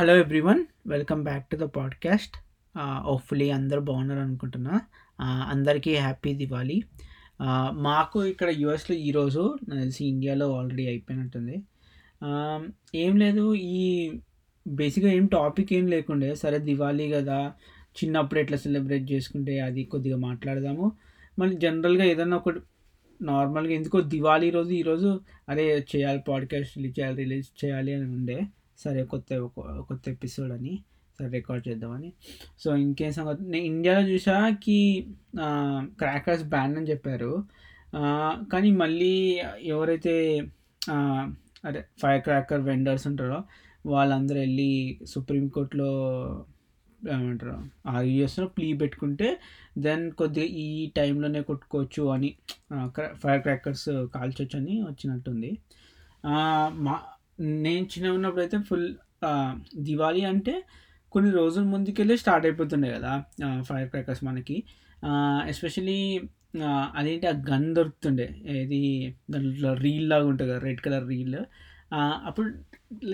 Hello everyone welcome back to the podcast hopefully అందరూ బాగున్నారు అనుకుంటున్నా. Uh, అందరికీ హ్యాపీ దివాళీ uh, మాకు ఇక్కడ యుఎస్లో ఈరోజు తెలిసి ఇండియాలో ఆల్రెడీ అయిపోయినట్టుంది. Um, ఏం లేదు ఈ బేసిక్గా ఏం టాపిక్ ఏం లేకుండే. సరే దివాళీ కదా. చిన్నప్పుడు ఎట్లా సెలబ్రేట్ చేసుకుంటే అది కొద్దిగా మాట్లాడదాము. మళ్ళీ జనరల్గా ఏదన్నా ఒకటి నార్మల్గా ఎందుకో దివాళీ రోజు ఈరోజు అరే చేయాలి పాడ్కాస్ట్ రిలీజ్ చేయాలి రిలీజ్ చేయాలి అని ఉండే. సరే కొత్త కొత్త ఎపిసోడ్ అని సరే రికార్డ్ చేద్దామని. సో ఇంకేం సంగతి నేను ఇండియాలో చూసాకి క్రాకర్స్ బ్యాన్ అని చెప్పారు. కానీ మళ్ళీ ఎవరైతే అదే ఫైర్ క్రాకర్ వెండర్స్ ఉంటారో వాళ్ళందరూ వెళ్ళి సుప్రీంకోర్టులో ఏమంటారు ఆర్గ్యూ చేస్తున్నారు. ప్లీ పెట్టుకుంటే దెన్ కొద్దిగా ఈ టైంలోనే కొట్టుకోవచ్చు అని ఫైర్ క్రాకర్స్ కాల్చొచ్చు అని వచ్చినట్టుంది మా నేను చిన్న ఉన్నప్పుడు అయితే ఫుల్ దివాళీ అంటే కొన్ని రోజుల ముందుకెళ్ళి స్టార్ట్ అయిపోతుండే కదా ఫైర్ క్రాకర్స్ మనకి. ఎస్పెషలీ అదేంటి ఆ గన్ దొరుకుతుండే. ఏది దాంట్లో రీల్ లాగా ఉంటుంది కదా రెడ్ కలర్ రీల్. అప్పుడు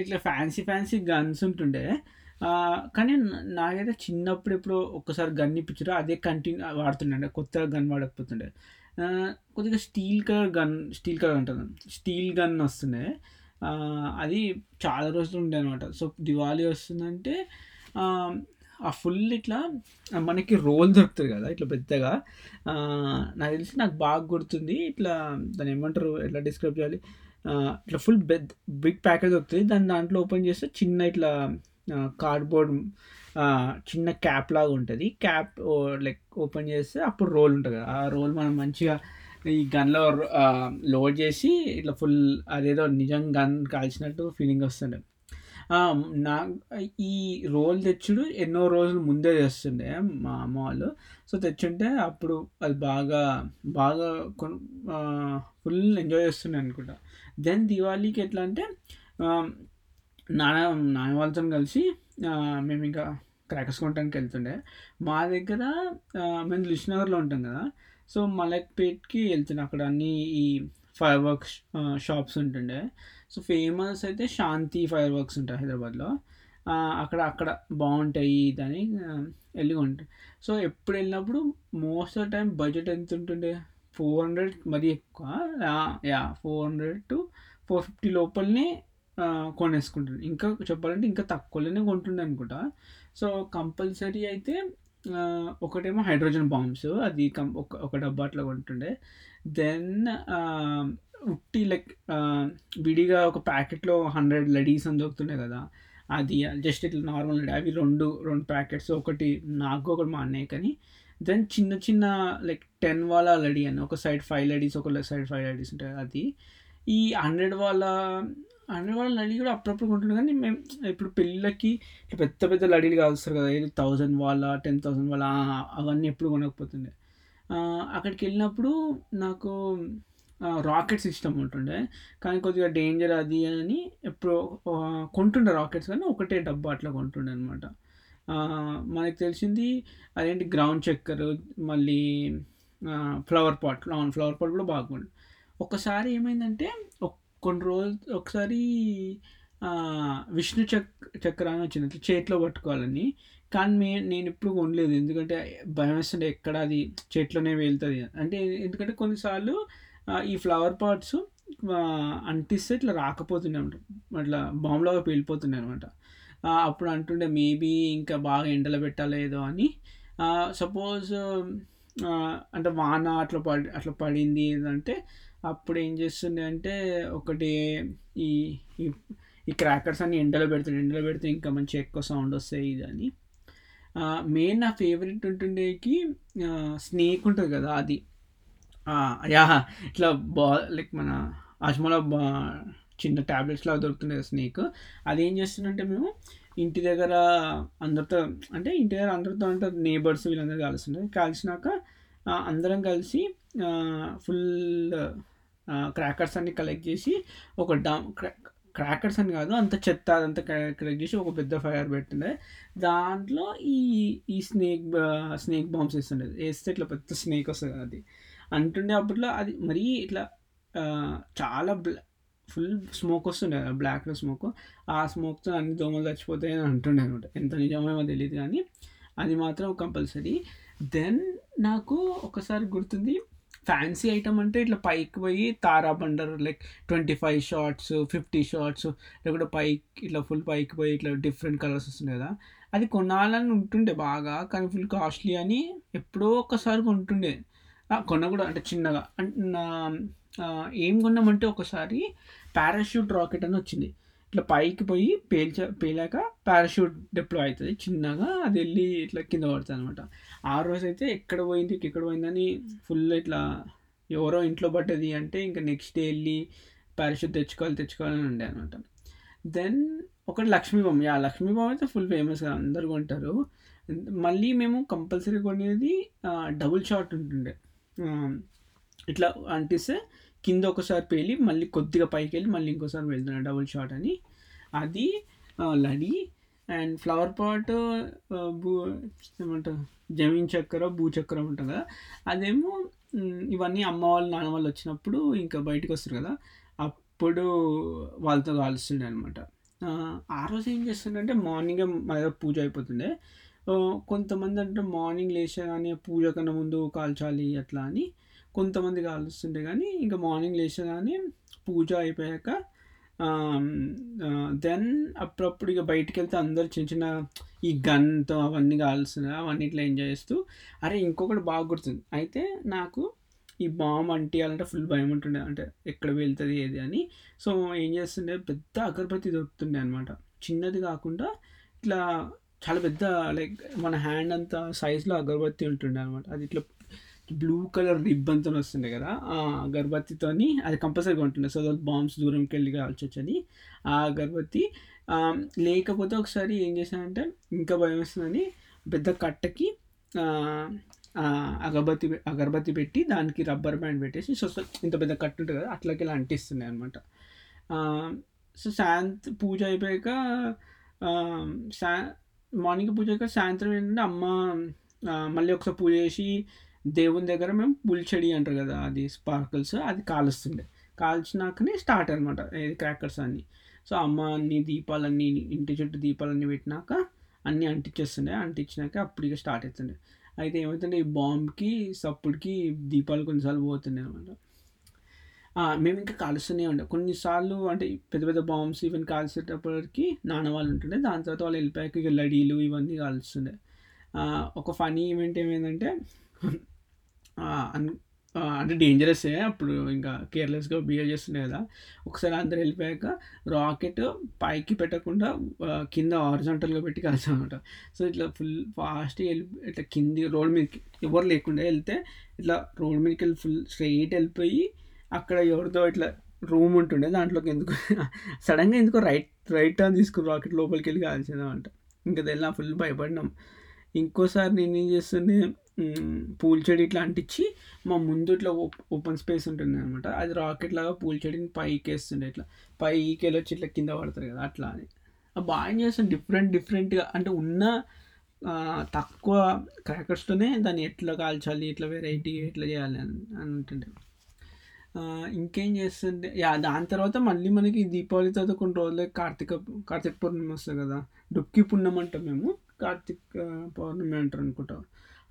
ఇట్లా ఫ్యాన్సీ ఫ్యాన్సీ గన్స్ ఉంటుండే. కానీ నాకైతే చిన్నప్పుడు ఎప్పుడో ఒక్కసారి గన్ ఇప్పించారు అదే కంటిన్యూ వాడుతుండే. కొత్తగా గన్ వాడకపోతుండే. కొద్దిగా steel colour gun steel colour ఉంటుంది స్టీల్ గన్ వస్తుండే. అది చాలా రోజులు ఉండే అనమాట సో దివాళీ వస్తుందంటే ఆ, ఫుల్ ఇట్లా మనకి రోల్ దొరుకుతుంది కదా ఇట్లా పెద్దగా. నాకు తెలిసి నాకు బాగా గుర్తుంది. ఇట్లా దాన్ని ఏమంటారు ఎట్లా డిస్క్రైబ్ చేయాలి? ఇట్లా ఫుల్ బెద్ బిగ్ ప్యాకేజ్ దొరుకుతుంది. దాని దాంట్లో ఓపెన్ చేస్తే చిన్న ఇట్లా కార్డ్బోర్డ్ చిన్న క్యాప్ లాగా ఉంటుంది. క్యాప్ లైక్ ఓపెన్ చేస్తే అప్పుడు రోల్ ఉంటుంది కదా. ఆ రోల్ మనం మంచిగా ఈ గన్లో లోడ్ చేసి ఇట్లా ఫుల్ అదేదో నిజం గన్ కాల్చినట్టు ఫీలింగ్ వస్తుండే. నా ఈ రోల్ తెచ్చుడు ఎన్నో రోజులు ముందే చేస్తుండే మా అమ్మ వాళ్ళు. సో తెచ్చుంటే అప్పుడు అది బాగా బాగా ఫుల్ ఎంజాయ్ చేస్తుండే అనుకుంటా. దెన్ దివాళీకి ఎట్లా అంటే నాన్న నాన్న వాళ్ళతో కలిసి మేము ఇంకా క్రాకర్స్ కొనడానికి వెళ్తుండే. మా దగ్గర మేము లిష్నగర్లో ఉంటాం కదా. సో మలక్పేట్కి వెళ్తుండే అక్కడ అన్ని ఈ ఫైర్ వర్క్స్ షాప్స్ ఉంటుండే. సో ఫేమస్ అయితే శాంతి ఫైర్ వర్క్స్ ఉంటాయి హైదరాబాద్లో. అక్కడ అక్కడ బాగుంటాయి దాని వెళ్ళి ఉంటాయి సో ఎప్పుడు వెళ్ళినప్పుడు మోస్ట్ ఆఫ్ టైం బడ్జెట్ ఎంత ఉంటుండే? ఫోర్ హండ్రెడ్ మరీ ఎక్కువ. Yeah four hundred to four fifty లోపలనే ఆ, కొనేసుకుంటుండే. ఇంకా చెప్పాలంటే ఇంకా తక్కువలోనే కొంటుండే అనుకుంటా. సో కంపల్సరీ అయితే ఒకటేమో హైడ్రోజన్ బాంబ్స్ అది కం ఒక ఒక డబ్బా అట్లా కొంటుండే. దెన్ ఉట్టి లైక్ విడిగా ఒక ప్యాకెట్లో హండ్రెడ్ లడీస్ అని దొరుకుతుండే కదా అది జస్ట్ ఇట్లా నార్మల్ అవి రెండు రెండు ప్యాకెట్స్ ఒకటి నాకు ఒకటి మా అన్నయ్య కానీ. దెన్ చిన్న చిన్న లైక్ టెన్ వాళ్ళ లడీ అని ఒక సైడ్ ఫైవ్ లడీస్ ఒక సైడ్ ఫైవ్ లడీస్ ఉంటాయి అది. ఈ హండ్రెడ్ వాళ్ళ హండ్రెడ్ వాళ్ళ లడీ కూడా అప్పుడప్పుడు కొంటుండే. కానీ మేము ఇప్పుడు పెళ్ళిళ్ళకి ఇట్లా పెద్ద పెద్ద లడీలు కాలుస్తారు కదా. ఏది థౌజండ్ వాళ్ళ టెన్ థౌజండ్ వాళ్ళ అవన్నీ ఎప్పుడు కొనకపోతుండే. అక్కడికి వెళ్ళినప్పుడు నాకు రాకెట్స్ ఇష్టం ఉంటుండే. కానీ కొద్దిగా డేంజర్ అది అని ఎప్పుడు కొంటుండే రాకెట్స్ కానీ ఒకటే డబ్బా అట్లా కొంటుండే అనమాట మనకు తెలిసింది అదేంటి గ్రౌండ్ చక్కెర మళ్ళీ ఫ్లవర్ పాట్ ఫ్లవర్ పాట్ కూడా బాగుంది ఒకసారి ఏమైందంటే ఒక్- కొన్ని రోజులు ఒకసారి విష్ణు చక్ చక్ర అని వచ్చింది. ఇట్లా చేతిలో పట్టుకోవాలని. కానీ మే నేను ఎప్పుడు కొనలేదు. ఎందుకంటే భయం వేస్తుండే ఎక్కడ అది చేతిలోనే వెళ్తుంది. అంటే ఎందుకంటే కొన్నిసార్లు ఈ ఫ్లవర్ పాట్స్ అంటిస్తే ఇట్లా రాకపోతుండే అనమాట అట్లా బాంబులాగా పేలిపోతుండే అనమాట అప్పుడు అంటుండే మేబీ ఇంకా బాగా ఎండలో పెట్టాలేదో అని. సపోజ్ అంటే వాన అట్లా పడి అట్లా పడింది ఏంటంటే అప్పుడు ఏం చేస్తుండే అంటే ఒకటి ఈ ఈ ఈ క్రాకర్స్ అన్ని ఎండలో పెడుతుండే. ఎండలో పెడితే ఇంకా మంచి ఎక్కువ సౌండ్ వస్తాయి ఇది అని మెయిన్ నా ఫేవరెట్ ఉంటుండేకి స్నేక్ ఉంటుంది కదా అది. యా ఇట్లా బా లైక్ మన అజ్మలో బా చిన్న ట్యాబ్లెట్స్ లాగా దొరుకుతుండే స్నేక్ అది ఏం చేస్తుందంటే మేము ఇంటి దగ్గర అందరితో అంటే ఇంటి దగ్గర అందరితో అంటే నేబర్స్ వీళ్ళందరూ కలుస్తుండే కలిసినాక అందరం కలిసి ఫుల్ క్రాకర్స్ అన్ని కలెక్ట్ చేసి ఒక డమ్ క్రాకర్స్ అని కాదు అంత చెత్త అదంతా కలెక్ట్ చేసి ఒక పెద్ద ఫైర్ పెట్టిండే దాంట్లో ఈ ఈ స్నేక్ స్నేక్ బాంబ్స్ వేస్తుండేది. వేస్తే ఇట్లా పెద్ద స్నేక్ వస్తుంది అది. అంటుండే అప్పట్లో అది మరీ ఇట్లా చాలా ఫుల్ స్మోక్ వస్తుండే బ్లాక్ బ్లాక్లో స్మోక్ ఆ స్మోక్తో అన్ని దోమలు చచ్చిపోతాయి అని అంటుండే అనమాట. ఎంత నిజమేమో తెలియదు కానీ అది మాత్రం కంపల్సరీ దెన్ నాకు ఒకసారి గుర్తుంది ఫ్యాన్సీ ఐటమ్ అంటే ఇట్లా పైకి పోయి తారా Bhandar like twenty five shots fifty shots లేకుంటే పైకి ఇట్లా ఫుల్ పైకి పోయి ఇట్లా డిఫరెంట్ కలర్స్ వస్తుంది కదా. అది కొనాలని ఉంటుండే బాగా కానీ ఫుల్ కాస్ట్లీ అని ఎప్పుడో ఒకసారి కొంటుండే. కొన్న కూడా అంటే చిన్నగా. ఏం కొన్నామంటే ఒకసారి పారాషూట్ రాకెట్ అని వచ్చింది. ఇట్లా పైకి పోయి పేల్చ పేలాక పారాషూట్ డిప్లో అవుతుంది. చిన్నగా అది వెళ్ళి ఇట్లా కింద పడుతుంది అనమాట ఆ రోజు అయితే ఎక్కడ పోయింది ఎక్కడ పోయిందని ఫుల్ ఇట్లా ఎవరో ఇంట్లో పడ్డది అంటే ఇంకా నెక్స్ట్ డే వెళ్ళి పారాషూట్ తెచ్చుకోవాలి తెచ్చుకోవాలని ఉండే అనమాట దెన్ ఒకటి లక్ష్మీ బొమ్మ. యా లక్ష్మీ బొమ్మ అయితే ఫుల్ ఫేమస్ కదా అందరు కొంటారు. మళ్ళీ మేము కంపల్సరీ కొనేది డబుల్ షాట్ ఉంటుండే. ఇట్లా అంటిస్తే కింద ఒకసారి పేలి మళ్ళీ కొద్దిగా పైకి వెళ్ళి మళ్ళీ ఇంకోసారి వెళ్తున్నాడు డబుల్ షాట్ అని. అది లడి అండ్ ఫ్లవర్ పాట్ భూ ఏమంటారు జమీన్ చక్కెర భూ చక్కెర ఉంటుంది కదా. అదేమో ఇవన్నీ అమ్మ వాళ్ళు నాన్న వాళ్ళు వచ్చినప్పుడు ఇంకా బయటకు వస్తారు కదా. అప్పుడు వాళ్ళతో కాలుస్తుండే అనమాట ఆ రోజు ఏం చేస్తుండే మార్నింగే మా దగ్గర పూజ అయిపోతుండే. కొంతమంది అంటే మార్నింగ్ లేచగానే పూజ కన్నా ముందు కాల్చాలి అట్లా అని కొంతమంది కాలుస్తుండే కానీ ఇంకా మార్నింగ్ లేచగానే పూజ అయిపోయాక దెన్ అప్పుడప్పుడు ఇక బయటికి వెళ్తే అందరు చిన్న చిన్న ఈ గన్తో అవన్నీ కాలుస్తున్నారు. అవన్నీ ఇట్లా ఎంజాయ్ చేస్తూ అరే ఇంకొకటి బాగా గుర్తుంది. అయితే నాకు ఈ బామ్ అంటియాలంటే ఫుల్ భయం ఉంటుండే. అంటే ఎక్కడ వెళ్తుంది ఏది అని. సో ఏం చేస్తుండే పెద్ద అగరబత్తి దొరుకుతుండే అనమాట చిన్నది కాకుండా ఇట్లా చాలా పెద్ద లైక్ మన హ్యాండ్ అంత సైజులో అగరబత్తి ఉంటుండే అనమాట అది ఇట్లా బ్లూ కలర్ రిబ్బన్తో వస్తుండే కదా. ఆ అగరబత్తితోని అది కంపల్సరీగా ఉంటుండే. సో బాంబ్స్ దూరంకి వెళ్ళి కాల్చొచ్చు అని ఆ అగరబత్తి లేకపోతే ఒకసారి ఏం చేశానంటే ఇంకా భయం వస్తుందని పెద్ద కట్టకి అగరబత్తి అగరబత్తి పెట్టి దానికి రబ్బర్ బ్యాండ్ పెట్టేసి సో ఇంత పెద్ద కట్టు ఉంటుంది కదా అట్లకి ఇలా అంటిస్తున్నాయి అనమాట సో శాంత్ పూజ అయిపోయాక శా మార్నింగ్ పూజ అయిపోయాక సాయంత్రం ఏంటంటే అమ్మ మళ్ళీ ఒకసారి పూజ చేసి దేవుని దగ్గర మేము పుల్చెడి అంటారు కదా అది స్పార్కిల్స్ అది కాలుస్తుండే. కాల్చినాకనే స్టార్ట్ అనమాట ఏది క్రాకర్స్ అన్నీ. సో అమ్మ అన్ని దీపాలన్నీ ఇంటి చుట్టూ దీపాలన్నీ పెట్టినాక అన్నీ అంటించేస్తుండే అంటించినాక అప్పుడు ఇక స్టార్ట్ అవుతుండే అయితే ఏమవుతుండే ఈ బాంబ్కి సప్పుడుకి దీపాలు కొన్నిసార్లు పోతుండే అనమాట మేము ఇంకా కాలుస్తూనే ఉండే. కొన్నిసార్లు అంటే పెద్ద పెద్ద బాంబ్స్ ఇవన్నీ కాల్చేటప్పటికి నాన్న వాళ్ళు ఉంటుండే. దాని తర్వాత వాళ్ళు వెళ్ళిపోయాక ఇక లడీలు ఇవన్నీ కాలుస్తుండే. ఒక ఫనీ ఈవెంట్ ఏమైందంటే అంటే డేంజరస్సే అప్పుడు ఇంకా కేర్లెస్గా బిహేవ్ చేస్తుండే కదా. ఒకసారి అందరు వెళ్ళిపోయాక రాకెట్ పైకి పెట్టకుండా కింద ఆరిజాంటల్గా పెట్టి కాల్చామన్నమాట. సో ఇట్లా ఫుల్ ఫాస్ట్గా వెళ్ళి ఇట్లా కింది రోడ్ మీదకి ఎవరు లేకుండా వెళ్తే ఇట్లా రోడ్ మీదకి వెళ్ళి ఫుల్ స్ట్రైట్ వెళ్ళిపోయి అక్కడ ఎవరితో ఇట్లా రూమ్ ఉంటుండే దాంట్లోకి ఎందుకు సడన్గా ఎందుకో రైట్ రైట్ టర్న్ తీసుకుని రాకెట్ లోపలికి వెళ్ళి కాల్చేదామంట ఇంకా తెల్లా ఫుల్ భయపడినాం ఇంకోసారి నేను ఏం చేస్తుండే పూల చెడి ఇట్లా అంటించి మా ముందు ఇట్లా ఓపెన్ స్పేస్ ఉంటుంది అనమాట. అది రాకెట్ లాగా పూల చెడిని పైకి వేస్తుండే ఇట్లా. పైకి వెళ్ళొచ్చి ఇట్లా కింద పడతారు కదా అట్లా అని. బాగా చేస్తాను డిఫరెంట్ డిఫరెంట్గా అంటే ఉన్న తక్కువ క్రాకర్స్తోనే దాన్ని ఎట్లా కాల్చాలి ఇట్లా వెరైటీ ఎట్లా చేయాలి అని అని ఉంటుండే ఇంకేం చేస్తుంటే యా దాని తర్వాత మళ్ళీ మనకి దీపావళి తర్వాత కొన్ని రోజులకి కార్తీక కార్తీక పౌర్ణమి వస్తుంది కదా. డుక్కి పుణ్యం అంటాం మేము. కార్తీక పౌర్ణమి అంటారు అనుకుంటాం.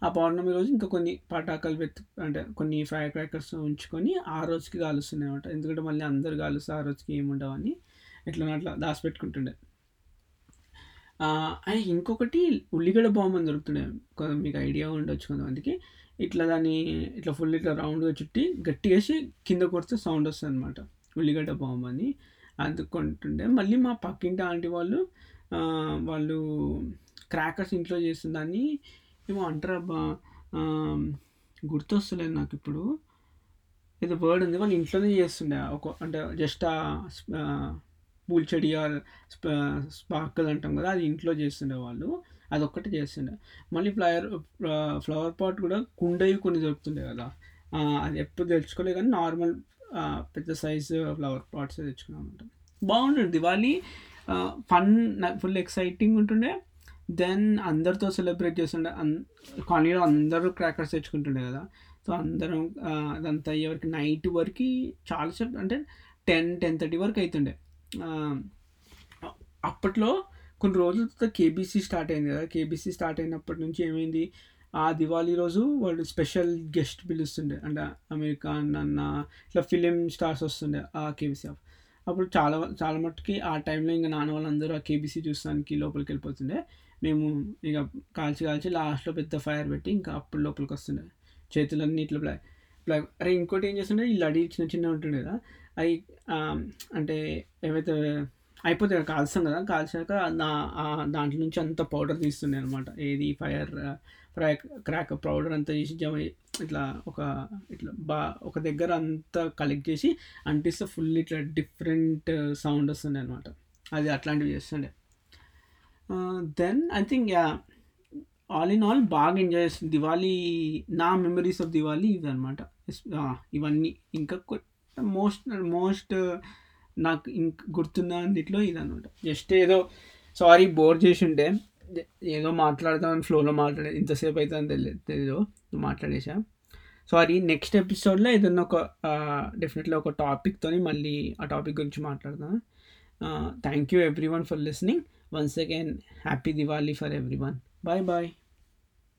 ఆ పౌర్ణమి రోజు ఇంకా కొన్ని పటాకాలు పెట్టి అంటే కొన్ని ఫైర్ క్రాకర్స్ ఉంచుకొని ఆ రోజుకి కాలుస్తున్నాయి అనమాట ఎందుకంటే మళ్ళీ అందరు కాలుస్తే ఆ రోజుకి ఏముండవని ఎట్లా అట్లా దాచిపెట్టుకుంటుండే. ఇంకొకటి ఉల్లిగడ్డ బాంబు అని దొరుకుతుండే. మీకు ఐడియా ఉండొచ్చు కొంతమందికి. ఇట్లా దాన్ని ఇట్లా ఫుల్ ఇట్లా రౌండ్గా చుట్టి గట్టిగా వేసి కింద కొడితే సౌండ్ వస్తుంది అనమాట ఉల్లిగడ్డ బాంబు అని. అందుకుంటుండే మళ్ళీ మా పక్కింటి ఆంటీ వాళ్ళు వాళ్ళు క్రాకర్స్ ఇంట్లో చేసిన దాన్ని ఏమో అంటారు అబ్బా గుర్తొస్తలేదు నాకు ఇప్పుడు. ఏదో వర్డ్ ఉంది. వాళ్ళు ఇంట్లోనే చేస్తుండే. ఒక అంటే జస్ట్ ఆ పూల్చెడి స్పార్కల్ అంటాం కదా అది ఇంట్లో చేస్తుండే వాళ్ళు. అది చేస్తుండే. మళ్ళీ ఫ్లవర్ ఫ్లవర్ పాట్ కూడా కుండవి కొన్ని దొరుకుతుండే కదా. అది ఎప్పుడు తెచ్చుకోలేదు కానీ నార్మల్ పెద్ద సైజు ఫ్లవర్ పాట్స్ తెచ్చుకున్నాం అనమాట బాగుంటుంది. దివాళీ ఫన్ ఫుల్ ఎక్సైటింగ్ ఉంటుండే. దెన్ అందరితో సెలబ్రేట్ చేస్తుండే. కాలనీలో అందరూ క్రాకర్స్ తెచ్చుకుంటుండే కదా. సో అందరం అదంతా అయ్యే వరకు నైట్ వరకు చాలాసేపు అంటే టెన్ టెన్ థర్టీ వరకు అవుతుండే అప్పట్లో కొన్ని రోజుల తర్వాత కేబీసీ స్టార్ట్ అయింది కదా. కేబీసీ స్టార్ట్ అయినప్పటి నుంచి ఏమైంది? ఆ దివాళీ రోజు వాళ్ళు స్పెషల్ గెస్ట్ పిలుస్తుండే. అంటే అమెరికాన్ అన్న ఇట్లా ఫిలిం స్టార్స్ వస్తుండే ఆ కేబీసీ ఆఫ్ అప్పుడు చాలా చాలా మట్టుకి ఆ టైంలో ఇంకా నాన్న వాళ్ళందరూ ఆ కేబీసీ చూస్తానికి లోపలికి వెళ్ళిపోతుండే. మేము ఇక కాల్చి కాల్చి లాస్ట్లో పెద్ద ఫైర్ పెట్టి ఇంకా అప్పుడు లోపలికి వస్తుండే. చేతులన్నీ ఇట్లా బ్లాక్ బ్లాక్ అరే ఇంకోటి ఏం చేస్తుండే? ఈ లడీ చిన్న చిన్న ఉంటుండే కదా. అవి అంటే ఏవైతే అయిపోతే కదా, కాల్స్తాం కదా కాల్చాక నా దాంట్లో నుంచి అంత పౌడర్ తీస్తుండే అనమాట ఏది ఫైర్ ఫ్రై క్రాక్ పౌడర్ అంతా చేసి జమ ఇట్లా ఒక ఇట్లా బా ఒక దగ్గర అంతా కలెక్ట్ చేసి అంటిస్తే ఫుల్ ఇట్లా డిఫరెంట్ సౌండ్ వస్తుండే అనమాట అది అట్లాంటివి చేస్తుండే. Then I think yeah all in all బాగా ఎంజాయ్ చేస్తుంది. దివాళీ నా మెమరీస్ ఆఫ్ దివాళీ ఇవి అనమాట ఇవన్నీ. ఇంకా మోస్ట్ మోస్ట్ నాకు ఇంక గుర్తున్న అన్నిట్లో ఇది అనమాట జస్ట్ ఏదో సారీ బోర్ చేసి ఉంటే ఏదో మాట్లాడతామని ఫ్లోలో మాట్లాడే ఇంతసేపు అయితే అని తెలియదు తెలియదు మాట్లాడేసా సారీ నెక్స్ట్ ఎపిసోడ్లో ఏదన్నా ఒక డెఫినెట్లీ ఒక టాపిక్తో మళ్ళీ ఆ టాపిక్ గురించి మాట్లాడతాను thank you everyone for listening. Once again happy Diwali for everyone bye bye.